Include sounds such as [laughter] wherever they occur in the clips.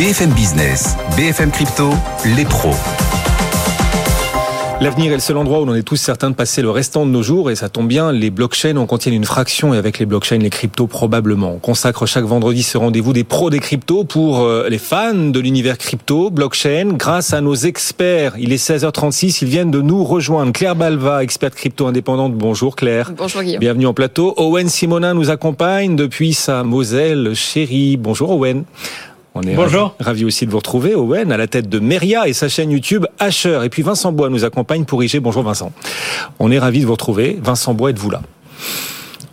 BFM Business, BFM Crypto, les pros. L'avenir est le seul endroit où l'on est tous certains de passer le restant de nos jours et ça tombe bien, les blockchains en contiennent une fraction et avec les blockchains, les cryptos probablement. On consacre chaque vendredi ce rendez-vous des pros des cryptos pour euh, les fans de l'univers crypto, blockchain, grâce à nos experts. Il est 16h36, ils viennent de nous rejoindre. Claire Balva, experte crypto indépendante. Bonjour Claire. Bonjour Guillaume. Bienvenue en plateau. Owen Simonin nous accompagne depuis sa Moselle chérie. Bonjour Owen. On est Bonjour. Ravi, aussi de vous retrouver, Owen, à la tête de Meria et sa chaîne YouTube Asher. Et puis Vincent Bois nous accompagne pour IG. Bonjour Vincent. On est ravi de vous retrouver. Vincent Bois, êtes-vous là?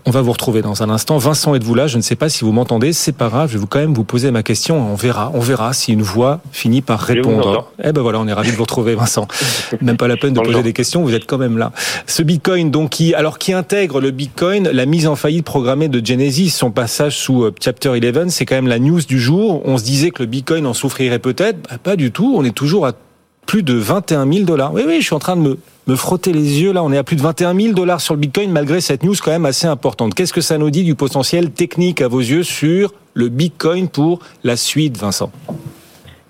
On va vous retrouver dans un instant. Vincent, êtes-vous là? Je ne sais pas si vous m'entendez. C'est pas grave. Je vais vous quand même vous poser ma question. On verra. On verra si une voix finit par répondre. Eh ben voilà, on est ravi de vous retrouver, Vincent. [laughs] Même pas la peine de poser des questions. Vous êtes quand même là. Ce Bitcoin, donc, qui, alors, qui intègre le Bitcoin, la mise en faillite programmée de Genesis, son passage sous euh, Chapter 11, c'est quand même la news du jour. On se disait que le Bitcoin en souffrirait peut-être. Bah, pas du tout. On est toujours à plus de 21 000 dollars. Oui, oui, je suis en train de me, frotter les yeux. Là, on est à plus de 21 000 dollars sur le Bitcoin malgré cette news quand même assez importante. Qu'est-ce que ça nous dit du potentiel technique à vos yeux sur le Bitcoin pour la suite, Vincent?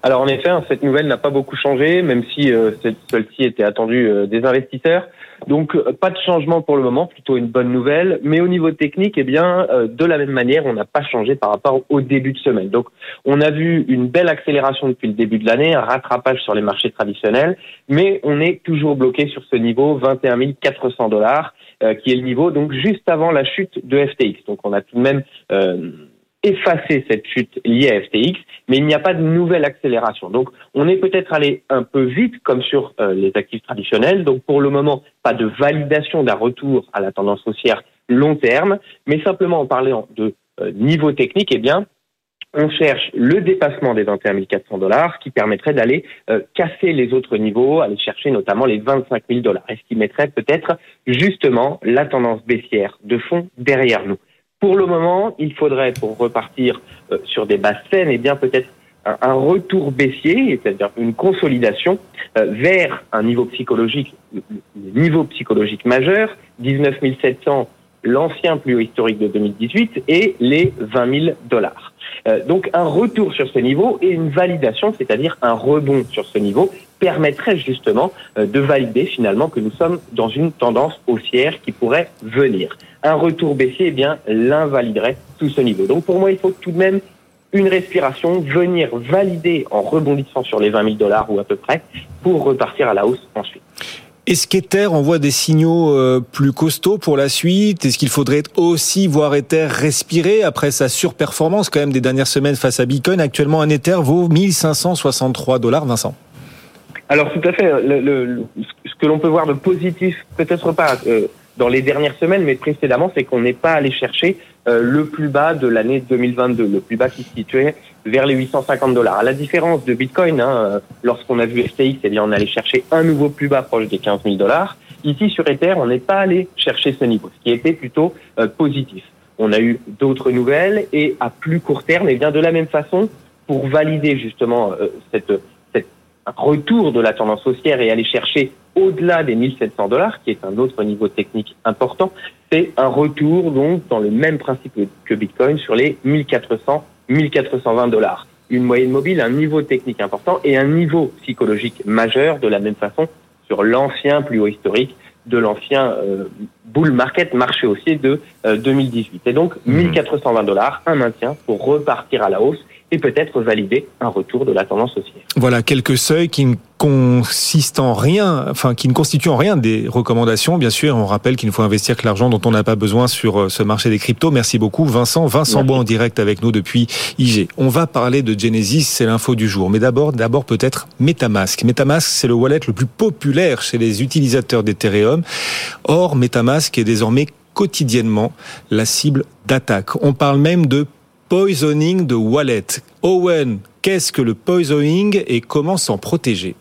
Alors en effet, hein, cette nouvelle n'a pas beaucoup changé, même si euh, celle-ci était attendue euh, des investisseurs. Donc euh, pas de changement pour le moment, plutôt une bonne nouvelle. Mais au niveau technique, eh bien, euh, de la même manière, on n'a pas changé par rapport au début de semaine. Donc on a vu une belle accélération depuis le début de l'année, un rattrapage sur les marchés traditionnels, mais on est toujours bloqué sur ce niveau 21 400 dollars, euh, qui est le niveau donc juste avant la chute de FTX. Donc on a tout de même effacer cette chute liée à FTX, mais il n'y a pas de nouvelle accélération. Donc, on est peut-être allé un peu vite, comme sur euh, les actifs traditionnels. Donc, pour le moment, pas de validation d'un retour à la tendance haussière long terme, mais simplement en parlant de euh, niveau technique, eh bien, on cherche le dépassement des 21 400 dollars, qui permettrait d'aller euh, casser les autres niveaux, aller chercher notamment les 25 000 dollars, et ce qui mettrait peut-être justement la tendance baissière de fond derrière nous? Pour le moment, il faudrait, pour repartir euh, sur des bases saines, et eh bien peut-être un, retour baissier, c'est-à-dire une consolidation euh, vers un niveau psychologique, niveau psychologique majeur, 19 700, l'ancien plus haut historique de 2018, et les 20 000 dollars. Euh, donc un retour sur ce niveau et une validation, c'est-à-dire un rebond sur ce niveau, permettrait justement de valider finalement que nous sommes dans une tendance haussière qui pourrait venir un retour baissier, eh bien, l'invaliderait tout ce niveau. Donc pour moi, il faut tout de même une respiration, venir valider en rebondissant sur les 20 000 dollars ou à peu près, pour repartir à la hausse ensuite. Est-ce qu'Ether envoie des signaux euh, plus costauds pour la suite? Est-ce qu'il faudrait aussi voir Ether respirer après sa surperformance quand même des dernières semaines face à Bitcoin? Actuellement, un Ether vaut 1563 dollars, Vincent. Alors tout à fait. ce que l'on peut voir de positif, peut-être pas euh, dans les dernières semaines, mais précédemment, c'est qu'on n'est pas allé chercher euh, le plus bas de l'année 2022, le plus bas qui se situait vers les 850 dollars. À la différence de Bitcoin, hein, euh, lorsqu'on a vu FTX, eh bien, on allait chercher un nouveau plus bas proche des 15 000 dollars. Ici, sur Ether, on n'est pas allé chercher ce niveau, ce qui était plutôt euh, positif. On a eu d'autres nouvelles et à plus court terme, et eh bien de la même façon, pour valider justement cette, cette retour de la tendance haussière et aller chercher au-delà des 1700 dollars, qui est un autre niveau technique important, c'est un retour donc dans le même principe que Bitcoin sur les 1400, 1420 dollars. Une moyenne mobile, un niveau technique important et un niveau psychologique majeur de la même façon sur l'ancien plus haut historique de l'ancien euh, bull market marché haussier de 2018. Euh, et donc 1420 dollars, un maintien pour repartir à la hausse et peut-être valider un retour de la tendance haussière. Voilà quelques seuils qui ne consistent en rien, enfin qui ne constituent en rien des recommandations. Bien sûr, on rappelle qu'il ne faut investir que l'argent dont on n'a pas besoin sur euh, ce marché des cryptos. Merci beaucoup, Vincent. Vincent Bois en direct avec nous depuis IG. On va parler de Genesis, c'est l'info du jour. Mais d'abord, d'abord peut-être MetaMask. MetaMask, c'est le wallet le plus populaire chez les utilisateurs d'Ethereum. Or, MetaMask est désormais quotidiennement la cible d'attaque. On parle même de poisoning de wallet. Owen, qu'est-ce que le poisoning et comment s'en protéger?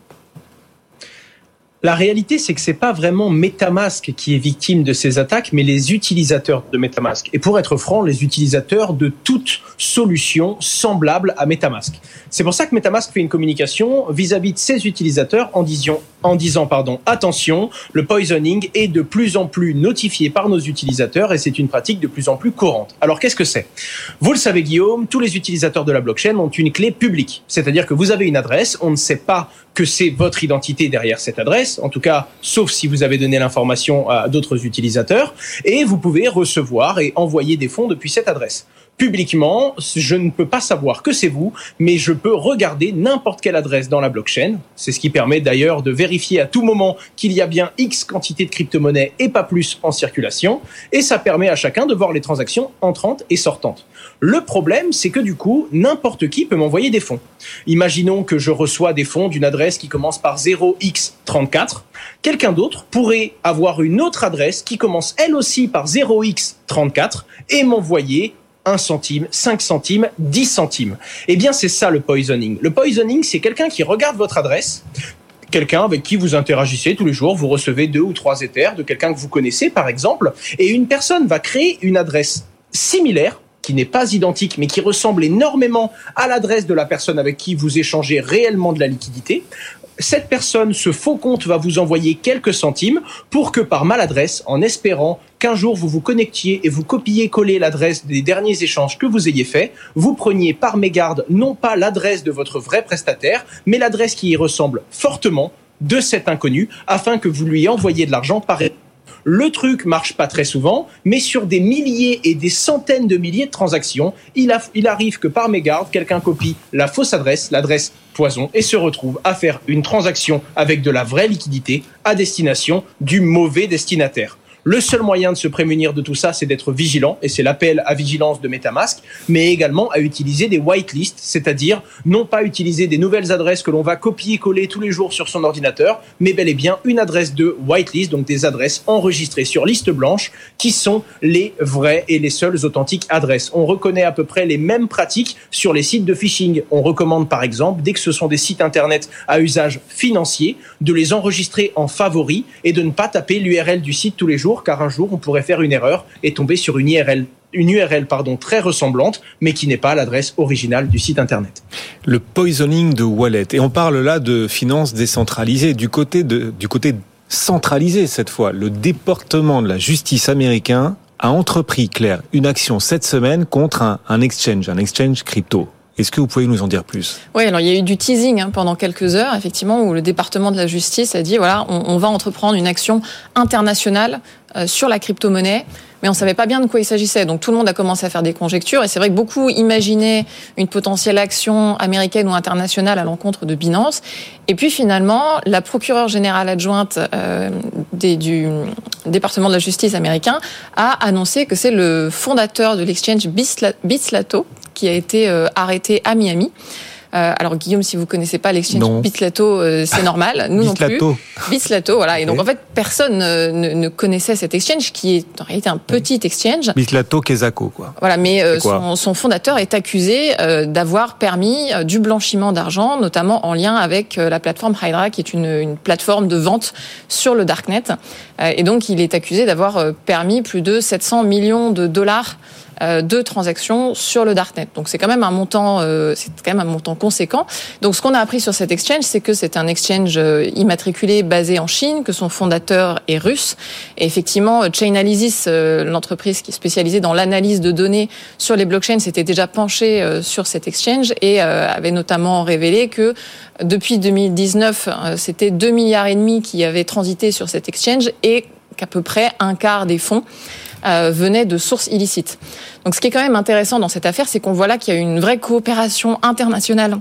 La réalité, c'est que c'est pas vraiment MetaMask qui est victime de ces attaques, mais les utilisateurs de MetaMask. Et pour être franc, les utilisateurs de toute solution semblable à MetaMask. C'est pour ça que MetaMask fait une communication vis-à-vis de ses utilisateurs en disant, en disant pardon, attention, le poisoning est de plus en plus notifié par nos utilisateurs et c'est une pratique de plus en plus courante. Alors qu'est-ce que c'est? Vous le savez Guillaume, tous les utilisateurs de la blockchain ont une clé publique, c'est-à-dire que vous avez une adresse, on ne sait pas que c'est votre identité derrière cette adresse, en tout cas, sauf si vous avez donné l'information à d'autres utilisateurs, et vous pouvez recevoir et envoyer des fonds depuis cette adresse publiquement, je ne peux pas savoir que c'est vous, mais je peux regarder n'importe quelle adresse dans la blockchain. C'est ce qui permet d'ailleurs de vérifier à tout moment qu'il y a bien X quantité de crypto-monnaies et pas plus en circulation. Et ça permet à chacun de voir les transactions entrantes et sortantes. Le problème, c'est que du coup, n'importe qui peut m'envoyer des fonds. Imaginons que je reçois des fonds d'une adresse qui commence par 0x34. Quelqu'un d'autre pourrait avoir une autre adresse qui commence elle aussi par 0x34 et m'envoyer 1 centime, 5 centimes, 10 centimes. Eh bien, c'est ça le poisoning. Le poisoning, c'est quelqu'un qui regarde votre adresse, quelqu'un avec qui vous interagissez tous les jours, vous recevez deux ou trois éthers de quelqu'un que vous connaissez, par exemple, et une personne va créer une adresse similaire qui n'est pas identique, mais qui ressemble énormément à l'adresse de la personne avec qui vous échangez réellement de la liquidité, cette personne, ce faux compte va vous envoyer quelques centimes pour que par maladresse, en espérant qu'un jour vous vous connectiez et vous copiez-collez l'adresse des derniers échanges que vous ayez faits, vous preniez par mégarde non pas l'adresse de votre vrai prestataire, mais l'adresse qui y ressemble fortement de cet inconnu afin que vous lui envoyiez de l'argent par le truc marche pas très souvent, mais sur des milliers et des centaines de milliers de transactions, il, arrive que par mégarde, quelqu'un copie la fausse adresse, l'adresse poison, et se retrouve à faire une transaction avec de la vraie liquidité à destination du mauvais destinataire. Le seul moyen de se prémunir de tout ça, c'est d'être vigilant, et c'est l'appel à vigilance de MetaMask, mais également à utiliser des whitelists, c'est-à-dire non pas utiliser des nouvelles adresses que l'on va copier-coller tous les jours sur son ordinateur, mais bel et bien une adresse de whitelist, donc des adresses enregistrées sur liste blanche, qui sont les vraies et les seules authentiques adresses. On reconnaît à peu près les mêmes pratiques sur les sites de phishing. On recommande par exemple, dès que ce sont des sites internet à usage financier, de les enregistrer en favori et de ne pas taper l'URL du site tous les jours car un jour on pourrait faire une erreur et tomber sur une URL une URL pardon, très ressemblante, mais qui n'est pas l'adresse originale du site Internet. Le poisoning de wallet. Et on parle là de finances décentralisées. Du côté, du côté centralisé cette fois, le département de la justice américain a entrepris, Claire, une action cette semaine contre un, un exchange, un exchange crypto. Est-ce que vous pouvez nous en dire plus? Oui, alors il y a eu du teasing hein, pendant quelques heures, effectivement, où le département de la justice a dit voilà, on, va entreprendre une action internationale euh, sur la crypto-monnaie, mais on savait pas bien de quoi il s'agissait. Donc tout le monde a commencé à faire des conjectures, et c'est vrai que beaucoup imaginaient une potentielle action américaine ou internationale à l'encontre de Binance. Et puis finalement, la procureure générale adjointe euh, des, du département de la justice américain a annoncé que c'est le fondateur de l'exchange Bitslato qui a été euh, arrêté à Miami. Euh, alors Guillaume, si vous connaissez pas l'exchange Bitslato, euh, c'est normal. Nous non plus. Bitslato, voilà. Et donc en fait, personne ne, ne, connaissait cet exchange qui est en réalité un petit exchange. Bitslato Kezako, quoi. Voilà, mais euh, son, son, fondateur est accusé d'avoir permis du blanchiment d'argent, notamment en lien avec la plateforme Hydra, qui est une, une, plateforme de vente sur le darknet. et donc il est accusé d'avoir permis plus de 700 millions de dollars de transactions sur le darknet. Donc c'est quand même un montant, euh, c'est quand même un montant conséquent. Donc ce qu'on a appris sur cet exchange, c'est que c'est un exchange euh, immatriculé basé en Chine, que son fondateur est russe. Et effectivement, Chainalysis, l'entreprise qui est spécialisée dans l'analyse de données sur les blockchains, s'était déjà penchée sur cet exchange et avait notamment révélé que depuis 2019, c'était 2 milliards et demi qui avaient transité sur cet exchange et qu'à peu près un quart des fonds euh, venait de sources illicites. Donc ce qui est quand même intéressant dans cette affaire, c'est qu'on voit là qu'il y a une vraie coopération internationale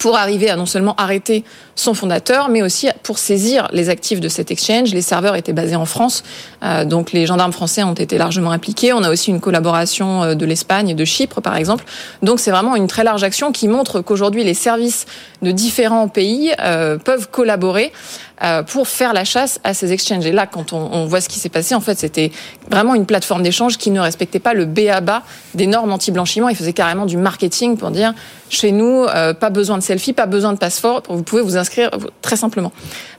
pour arriver à non seulement arrêter son fondateur, mais aussi pour saisir les actifs de cet exchange. Les serveurs étaient basés en France, euh, donc les gendarmes français ont été largement impliqués. On a aussi une collaboration euh, de l'Espagne et de Chypre, par exemple. Donc c'est vraiment une très large action qui montre qu'aujourd'hui les services de différents pays euh, peuvent collaborer pour faire la chasse à ces exchanges. Et là, quand on, on voit ce qui s'est passé, en fait, c'était vraiment une plateforme d'échange qui ne respectait pas le BABA des normes anti-blanchiment. Il faisait carrément du marketing pour dire chez nous, pas besoin de selfie, pas besoin de passeport, vous pouvez vous inscrire très simplement.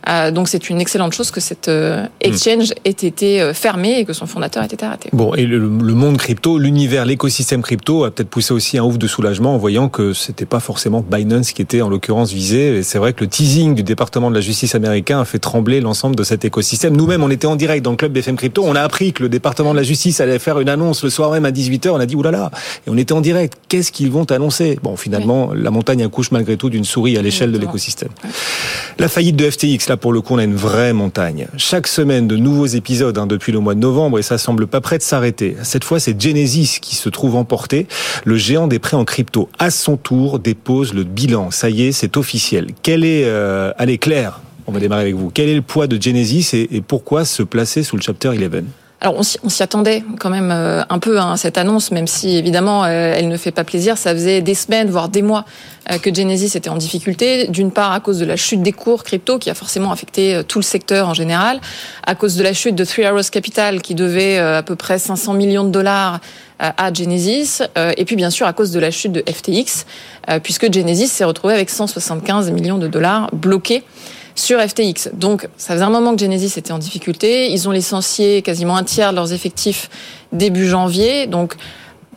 Euh, donc c'est une excellente chose que cette euh, exchange ait été euh, fermée et que son fondateur ait été arrêté. Bon, et le, le monde crypto, l'univers, l'écosystème crypto a peut-être poussé aussi un ouf de soulagement en voyant que c'était pas forcément Binance qui était en l'occurrence visé. Et c'est vrai que le teasing du département de la justice américain a fait trembler l'ensemble de cet écosystème. Nous-mêmes, on était en direct dans le club BFM Crypto. On a appris que le département de la justice allait faire une annonce le soir même à 18h. On a dit, oulala. Et on était en direct. Qu'est-ce qu'ils vont annoncer? Bon, finalement, la montagne accouche malgré tout d'une souris à l'échelle de l'écosystème. La faillite de FTX, pour le coup, on a une vraie montagne. Chaque semaine, de nouveaux épisodes hein, depuis le mois de novembre et ça semble pas prêt de s'arrêter. Cette fois, c'est Genesis qui se trouve emporté. Le géant des prêts en crypto, à son tour, dépose le bilan. Ça y est, c'est officiel. Quel est, euh, allez, Claire, on va démarrer avec vous. Quel est le poids de Genesis et, et pourquoi se placer sous le chapter 11 alors on s'y attendait quand même euh, un peu à hein, cette annonce, même si évidemment euh, elle ne fait pas plaisir. Ça faisait des semaines, voire des mois euh, que Genesis était en difficulté. D'une part à cause de la chute des cours crypto qui a forcément affecté tout le secteur en général, à cause de la chute de Three Arrows Capital qui devait à peu près 500 millions de dollars à Genesis, et puis bien sûr à cause de la chute de FTX, puisque Genesis s'est retrouvé avec 175 millions de dollars bloqués sur FTX. Donc, ça faisait un moment que Genesis était en difficulté. Ils ont licencié quasiment un tiers de leurs effectifs début janvier. Donc,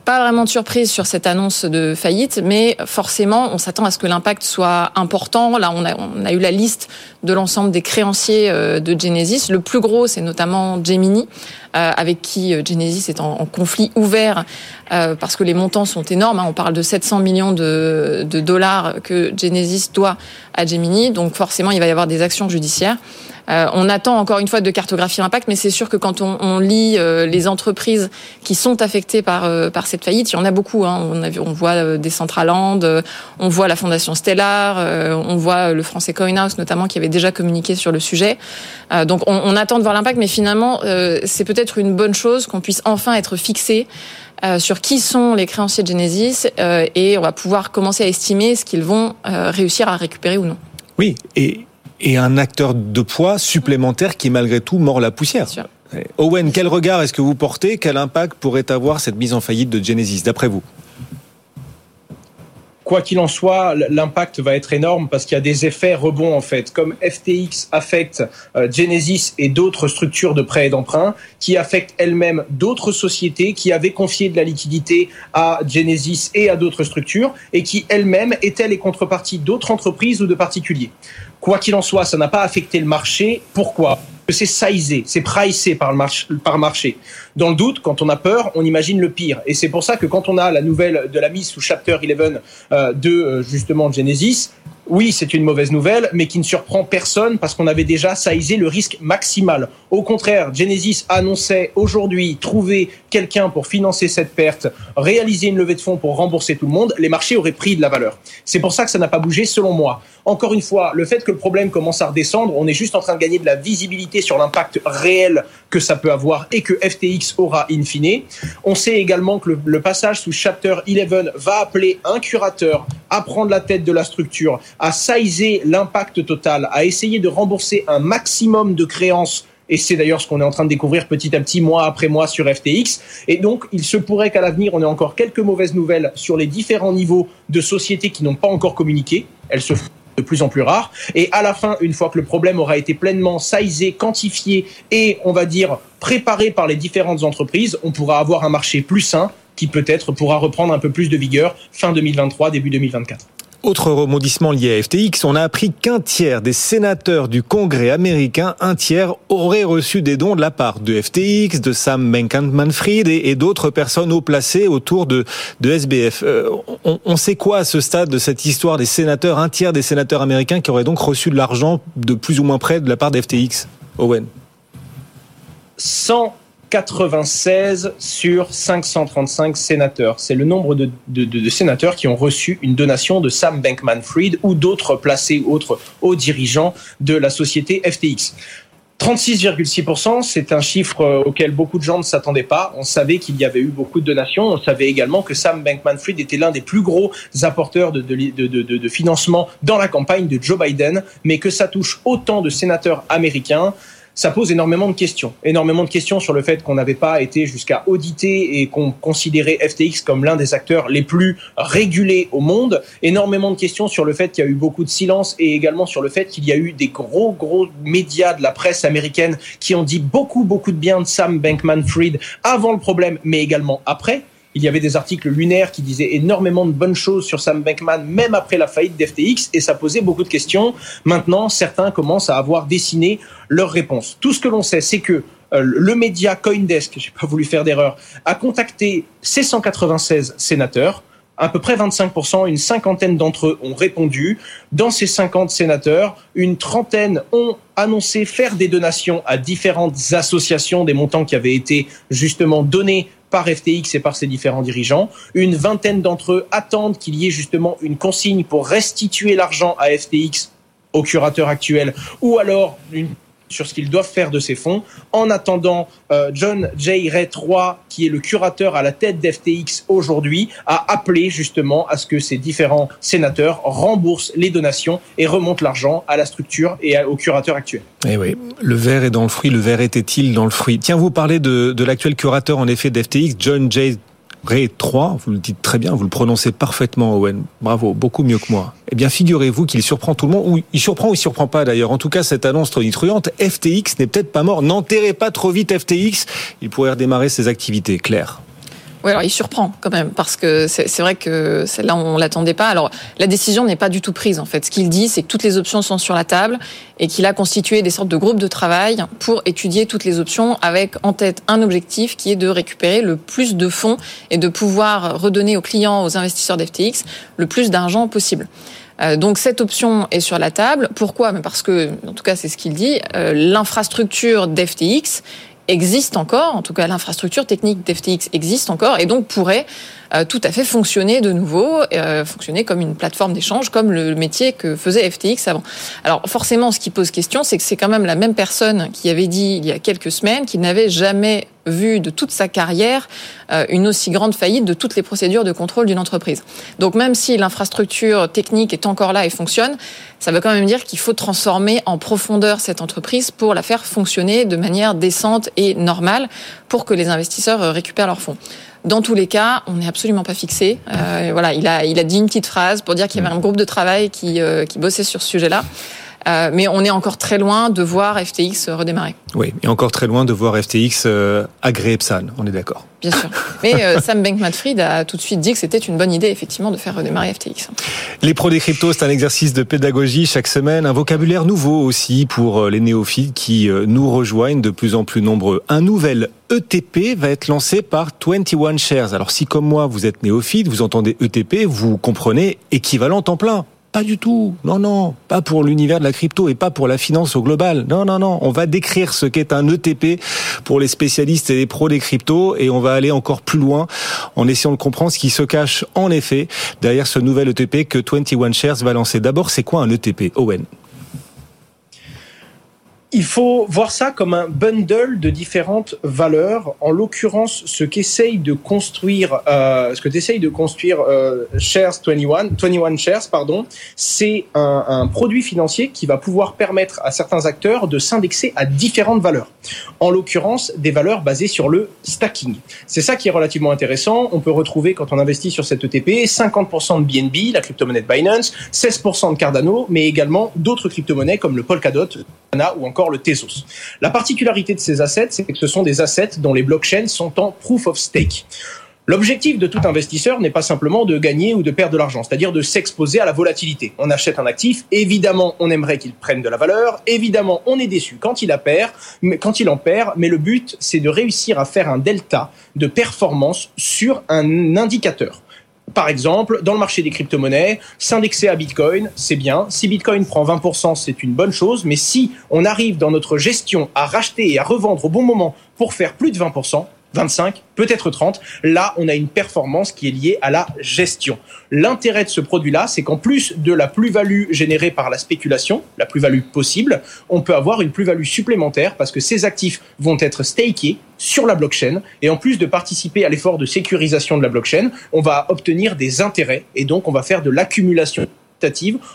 pas vraiment de surprise sur cette annonce de faillite, mais forcément, on s'attend à ce que l'impact soit important. Là, on a, eu la liste de l'ensemble des créanciers euh, de Genesis. Le plus gros, c'est notamment Gemini, euh, avec qui euh, Genesis est en, conflit ouvert parce que les montants sont énormes. Hein. On parle de 700 millions de, de dollars que Genesis doit à Gemini. Donc forcément, il va y avoir des actions judiciaires. Euh, on attend encore une fois de cartographier l'impact, mais c'est sûr que quand on, on lit euh, les entreprises qui sont affectées par euh, par cette faillite, il y en a beaucoup. Hein. On, a, on voit des Centraland, on voit la Fondation Stellar, on voit le français Coinhouse notamment qui avait déjà communiqué sur le sujet. donc on, on, attend de voir l'impact, mais finalement c'est peut-être une bonne chose qu'on puisse enfin être fixé. sur qui sont les créanciers de Genesis et on va pouvoir commencer à estimer ce qu'ils vont réussir à récupérer ou non. Oui, et et un acteur de poids supplémentaire qui malgré tout mord la poussière. Owen, quel regard est-ce que vous portez? Quel impact pourrait avoir cette mise en faillite de Genesis, d'après vous? Quoi qu'il en soit, l'impact va être énorme parce qu'il y a des effets rebonds en fait, comme FTX affecte euh, Genesis et d'autres structures de prêts et d'emprunt, qui affectent elles-mêmes d'autres sociétés qui avaient confié de la liquidité à Genesis et à d'autres structures et qui elles-mêmes étaient les contreparties d'autres entreprises ou de particuliers. Quoi qu'il en soit, ça n'a pas affecté le marché. Pourquoi? C'est sizé, c'est pricé par le marché, par marché. Dans le doute, quand on a peur, on imagine le pire. Et c'est pour ça que quand on a la nouvelle de la mise sous Chapter 11 euh, de euh, justement Genesis, oui, c'est une mauvaise nouvelle, mais qui ne surprend personne parce qu'on avait déjà saisé le risque maximal. Au contraire, Genesis annonçait aujourd'hui trouver quelqu'un pour financer cette perte, réaliser une levée de fonds pour rembourser tout le monde, les marchés auraient pris de la valeur. C'est pour ça que ça n'a pas bougé selon moi. Encore une fois, le fait que le problème commence à redescendre, on est juste en train de gagner de la visibilité sur l'impact réel que ça peut avoir et que FTX aura in fine. On sait également que le, le passage sous Chapter 11 va appeler un curateur à prendre la tête de la structure, à sizer l'impact total, à essayer de rembourser un maximum de créances et c'est d'ailleurs ce qu'on est en train de découvrir petit à petit, mois après mois, sur FTX. Et donc, il se pourrait qu'à l'avenir, on ait encore quelques mauvaises nouvelles sur les différents niveaux de sociétés qui n'ont pas encore communiqué. Elles se font de plus en plus rares. Et à la fin, une fois que le problème aura été pleinement sizé, quantifié et, on va dire, préparé par les différentes entreprises, on pourra avoir un marché plus sain qui peut-être pourra reprendre un peu plus de vigueur fin 2023, début 2024. Autre rebondissement lié à FTX, on a appris qu'un tiers des sénateurs du Congrès américain, un tiers, auraient reçu des dons de la part de FTX, de Sam Bankman-Fried et, d'autres personnes haut placées autour de, de SBF. Euh, on, sait quoi à ce stade de cette histoire des sénateurs, un tiers des sénateurs américains qui auraient donc reçu de l'argent de plus ou moins près de la part d'FTX Owen? 100 96 sur 535 sénateurs. C'est le nombre de, sénateurs qui ont reçu une donation de Sam Bankman-Fried ou d'autres placés, autres hauts dirigeants de la société FTX. 36,6%, c'est un chiffre euh, auquel beaucoup de gens ne s'attendaient pas. On savait qu'il y avait eu beaucoup de donations. On savait également que Sam Bankman-Fried était l'un des plus gros apporteurs de, de, financement dans la campagne de Joe Biden, mais que ça touche autant de sénateurs américains ça pose énormément de questions. Énormément de questions sur le fait qu'on n'avait pas été jusqu'à auditer et qu'on considérait FTX comme l'un des acteurs les plus régulés au monde. Énormément de questions sur le fait qu'il y a eu beaucoup de silence et également sur le fait qu'il y a eu des gros, gros médias de la presse américaine qui ont dit beaucoup, beaucoup de bien de Sam Bankman-Fried avant le problème, mais également après. Il y avait des articles lunaires qui disaient énormément de bonnes choses sur Sam Bankman, même après la faillite d'FTX, et ça posait beaucoup de questions. Maintenant, certains commencent à avoir dessiné leurs réponses. Tout ce que l'on sait, c'est que euh, le média Coindesk, j'ai pas voulu faire d'erreur, a contacté ces 196 sénateurs à peu près 25%, une cinquantaine d'entre eux ont répondu. Dans ces 50 sénateurs, une trentaine ont annoncé faire des donations à différentes associations, des montants qui avaient été justement donnés par FTX et par ses différents dirigeants. Une vingtaine d'entre eux attendent qu'il y ait justement une consigne pour restituer l'argent à FTX au curateur actuel ou alors une sur ce qu'ils doivent faire de ces fonds. En attendant, euh, John J. Ray III, qui est le curateur à la tête d'FTX aujourd'hui, a appelé justement à ce que ces différents sénateurs remboursent les donations et remontent l'argent à la structure et au curateur actuel. Eh oui, le verre est dans le fruit, le verre était-il dans le fruit? Tiens, vous parlez de, de l'actuel curateur en effet d'FTX, John J. Ray 3, vous le dites très bien, vous le prononcez parfaitement, Owen. Bravo, beaucoup mieux que moi. Eh bien, figurez-vous qu'il surprend tout le monde, ou il surprend ou il surprend pas d'ailleurs. En tout cas, cette annonce tonitruante, FTX n'est peut-être pas mort. N'enterrez pas trop vite FTX. Il pourrait redémarrer ses activités. Claire. Oui, alors il surprend quand même, parce que c'est vrai que celle-là, on l'attendait pas. Alors, la décision n'est pas du tout prise, en fait. Ce qu'il dit, c'est que toutes les options sont sur la table et qu'il a constitué des sortes de groupes de travail pour étudier toutes les options avec en tête un objectif qui est de récupérer le plus de fonds et de pouvoir redonner aux clients, aux investisseurs d'FTX, le plus d'argent possible. Euh, donc cette option est sur la table. Pourquoi? Parce que, en tout cas, c'est ce qu'il dit, euh, l'infrastructure d'FTX existe encore, en tout cas l'infrastructure technique d'FTX existe encore et donc pourrait tout à fait fonctionner de nouveau, euh, fonctionner comme une plateforme d'échange, comme le métier que faisait FTX avant. Alors forcément, ce qui pose question, c'est que c'est quand même la même personne qui avait dit il y a quelques semaines qu'il n'avait jamais vu de toute sa carrière euh, une aussi grande faillite de toutes les procédures de contrôle d'une entreprise. Donc même si l'infrastructure technique est encore là et fonctionne, ça veut quand même dire qu'il faut transformer en profondeur cette entreprise pour la faire fonctionner de manière décente et normale pour que les investisseurs récupèrent leurs fonds. Dans tous les cas, on n'est absolument pas fixé. Euh, voilà, il a, il a dit une petite phrase pour dire qu'il y avait un groupe de travail qui, euh, qui bossait sur ce sujet-là. Euh, mais on est encore très loin de voir FTX redémarrer. Oui, et encore très loin de voir FTX euh, agréer Psan, on est d'accord. Bien sûr. Mais euh, [laughs] Sam Bankman-Fried a tout de suite dit que c'était une bonne idée, effectivement, de faire redémarrer FTX. Les pros des cryptos, c'est un exercice de pédagogie chaque semaine, un vocabulaire nouveau aussi pour les néophytes qui nous rejoignent de plus en plus nombreux. Un nouvel ETP va être lancé par 21 Shares. Alors si comme moi vous êtes néophyte, vous entendez ETP, vous comprenez équivalent en plein. Pas du tout. Non, non. Pas pour l'univers de la crypto et pas pour la finance au global. Non, non, non. On va décrire ce qu'est un ETP pour les spécialistes et les pros des cryptos et on va aller encore plus loin en essayant de comprendre ce qui se cache en effet derrière ce nouvel ETP que 21 Shares va lancer. D'abord, c'est quoi un ETP, Owen? Il faut voir ça comme un bundle de différentes valeurs. En l'occurrence, ce qu'essaye de construire, euh, ce que essaye de construire euh, Shares 21, 21 Shares, pardon, c'est un, un, produit financier qui va pouvoir permettre à certains acteurs de s'indexer à différentes valeurs. En l'occurrence, des valeurs basées sur le stacking. C'est ça qui est relativement intéressant. On peut retrouver quand on investit sur cette ETP 50% de BNB, la crypto-monnaie de Binance, 16% de Cardano, mais également d'autres crypto-monnaies comme le Polkadot, ou encore le Tezos. La particularité de ces assets, c'est que ce sont des assets dont les blockchains sont en proof of stake. L'objectif de tout investisseur n'est pas simplement de gagner ou de perdre de l'argent, c'est-à-dire de s'exposer à la volatilité. On achète un actif, évidemment, on aimerait qu'il prenne de la valeur, évidemment, on est déçu quand il, a quand il en perd, mais le but, c'est de réussir à faire un delta de performance sur un indicateur. Par exemple, dans le marché des crypto-monnaies, s'indexer à Bitcoin, c'est bien. Si Bitcoin prend 20%, c'est une bonne chose. Mais si on arrive dans notre gestion à racheter et à revendre au bon moment pour faire plus de 20%, 25, peut-être 30. Là, on a une performance qui est liée à la gestion. L'intérêt de ce produit-là, c'est qu'en plus de la plus-value générée par la spéculation, la plus-value possible, on peut avoir une plus-value supplémentaire parce que ces actifs vont être stakés sur la blockchain et en plus de participer à l'effort de sécurisation de la blockchain, on va obtenir des intérêts et donc on va faire de l'accumulation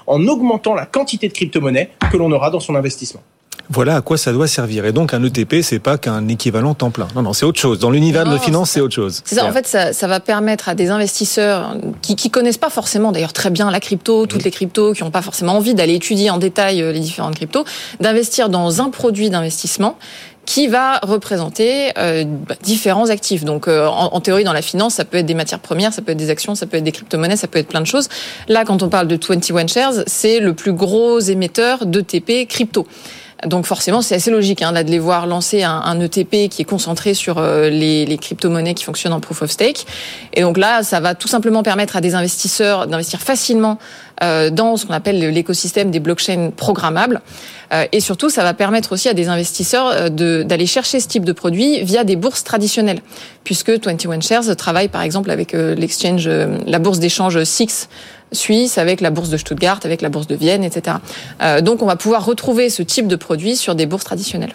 en augmentant la quantité de crypto-monnaies que l'on aura dans son investissement. Voilà à quoi ça doit servir. Et donc un ETP, c'est pas qu'un équivalent temps plein. Non, non, c'est autre chose. Dans l'univers de la finance, c'est autre chose. C'est ça. En fait, ça, ça, va permettre à des investisseurs qui, qui connaissent pas forcément, d'ailleurs très bien la crypto, toutes les cryptos, qui n'ont pas forcément envie d'aller étudier en détail euh, les différentes cryptos, d'investir dans un produit d'investissement qui va représenter euh, bah, différents actifs. Donc, euh, en, en, théorie, dans la finance, ça peut être des matières premières, ça peut être des actions, ça peut être des crypto-monnaies, ça peut être plein de choses. Là, quand on parle de 21 Shares, c'est le plus gros émetteur d'ETP crypto. Donc forcément, c'est assez logique hein, là, de les voir lancer un, un ETP qui est concentré sur euh, les, les crypto-monnaies qui fonctionnent en proof of stake. Et donc là, ça va tout simplement permettre à des investisseurs d'investir facilement euh, dans ce qu'on appelle l'écosystème des blockchains programmables. Euh, et surtout, ça va permettre aussi à des investisseurs d'aller chercher ce type de produit via des bourses traditionnelles, puisque 21 Shares travaille par exemple avec l'exchange, la bourse d'échange SIX suisse, avec la bourse de Stuttgart, avec la bourse de Vienne, etc. Euh, donc on va pouvoir retrouver ce type de produits sur des bourses traditionnelles.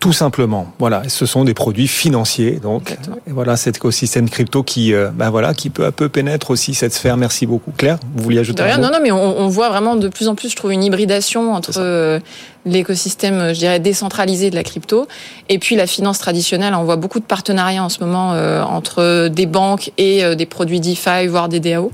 Tout simplement, voilà, ce sont des produits financiers, donc et voilà cet écosystème crypto qui, euh, ben voilà, qui peu à peu pénètre aussi cette sphère. Merci beaucoup, Claire. Vous vouliez ajouter rien, un mot Non, non, mais on, on, voit vraiment de plus en plus, je trouve, une hybridation entre euh, l'écosystème, je dirais, décentralisé de la crypto et puis la finance traditionnelle. On voit beaucoup de partenariats en ce moment euh, entre des banques et euh, des produits DeFi, voire des DAO.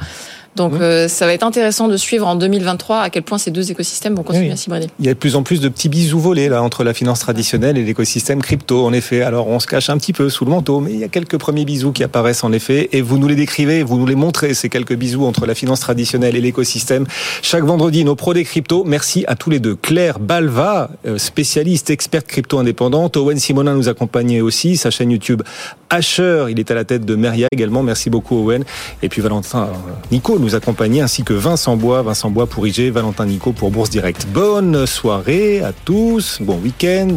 Donc euh, ça va être intéressant de suivre en 2023 à quel point ces deux écosystèmes vont continuer oui. à s'hybrider. Il y a de plus en plus de petits bisous volés là entre la finance traditionnelle et l'écosystème crypto en effet. Alors on se cache un petit peu sous le manteau mais il y a quelques premiers bisous qui apparaissent en effet et vous nous les décrivez, vous nous les montrez ces quelques bisous entre la finance traditionnelle et l'écosystème. Chaque vendredi nos pros des cryptos. Merci à tous les deux. Claire Balva, euh, spécialiste experte crypto indépendante, Owen Simonin nous accompagnait aussi, sa chaîne YouTube Asher, il est à la tête de Meria également. Merci beaucoup Owen et puis Valentin euh, Nico nous accompagner, ainsi que Vincent Bois, Vincent Bois pour IG, Valentin Nico pour Bourse Direct. Bonne soirée à tous, bon week-end,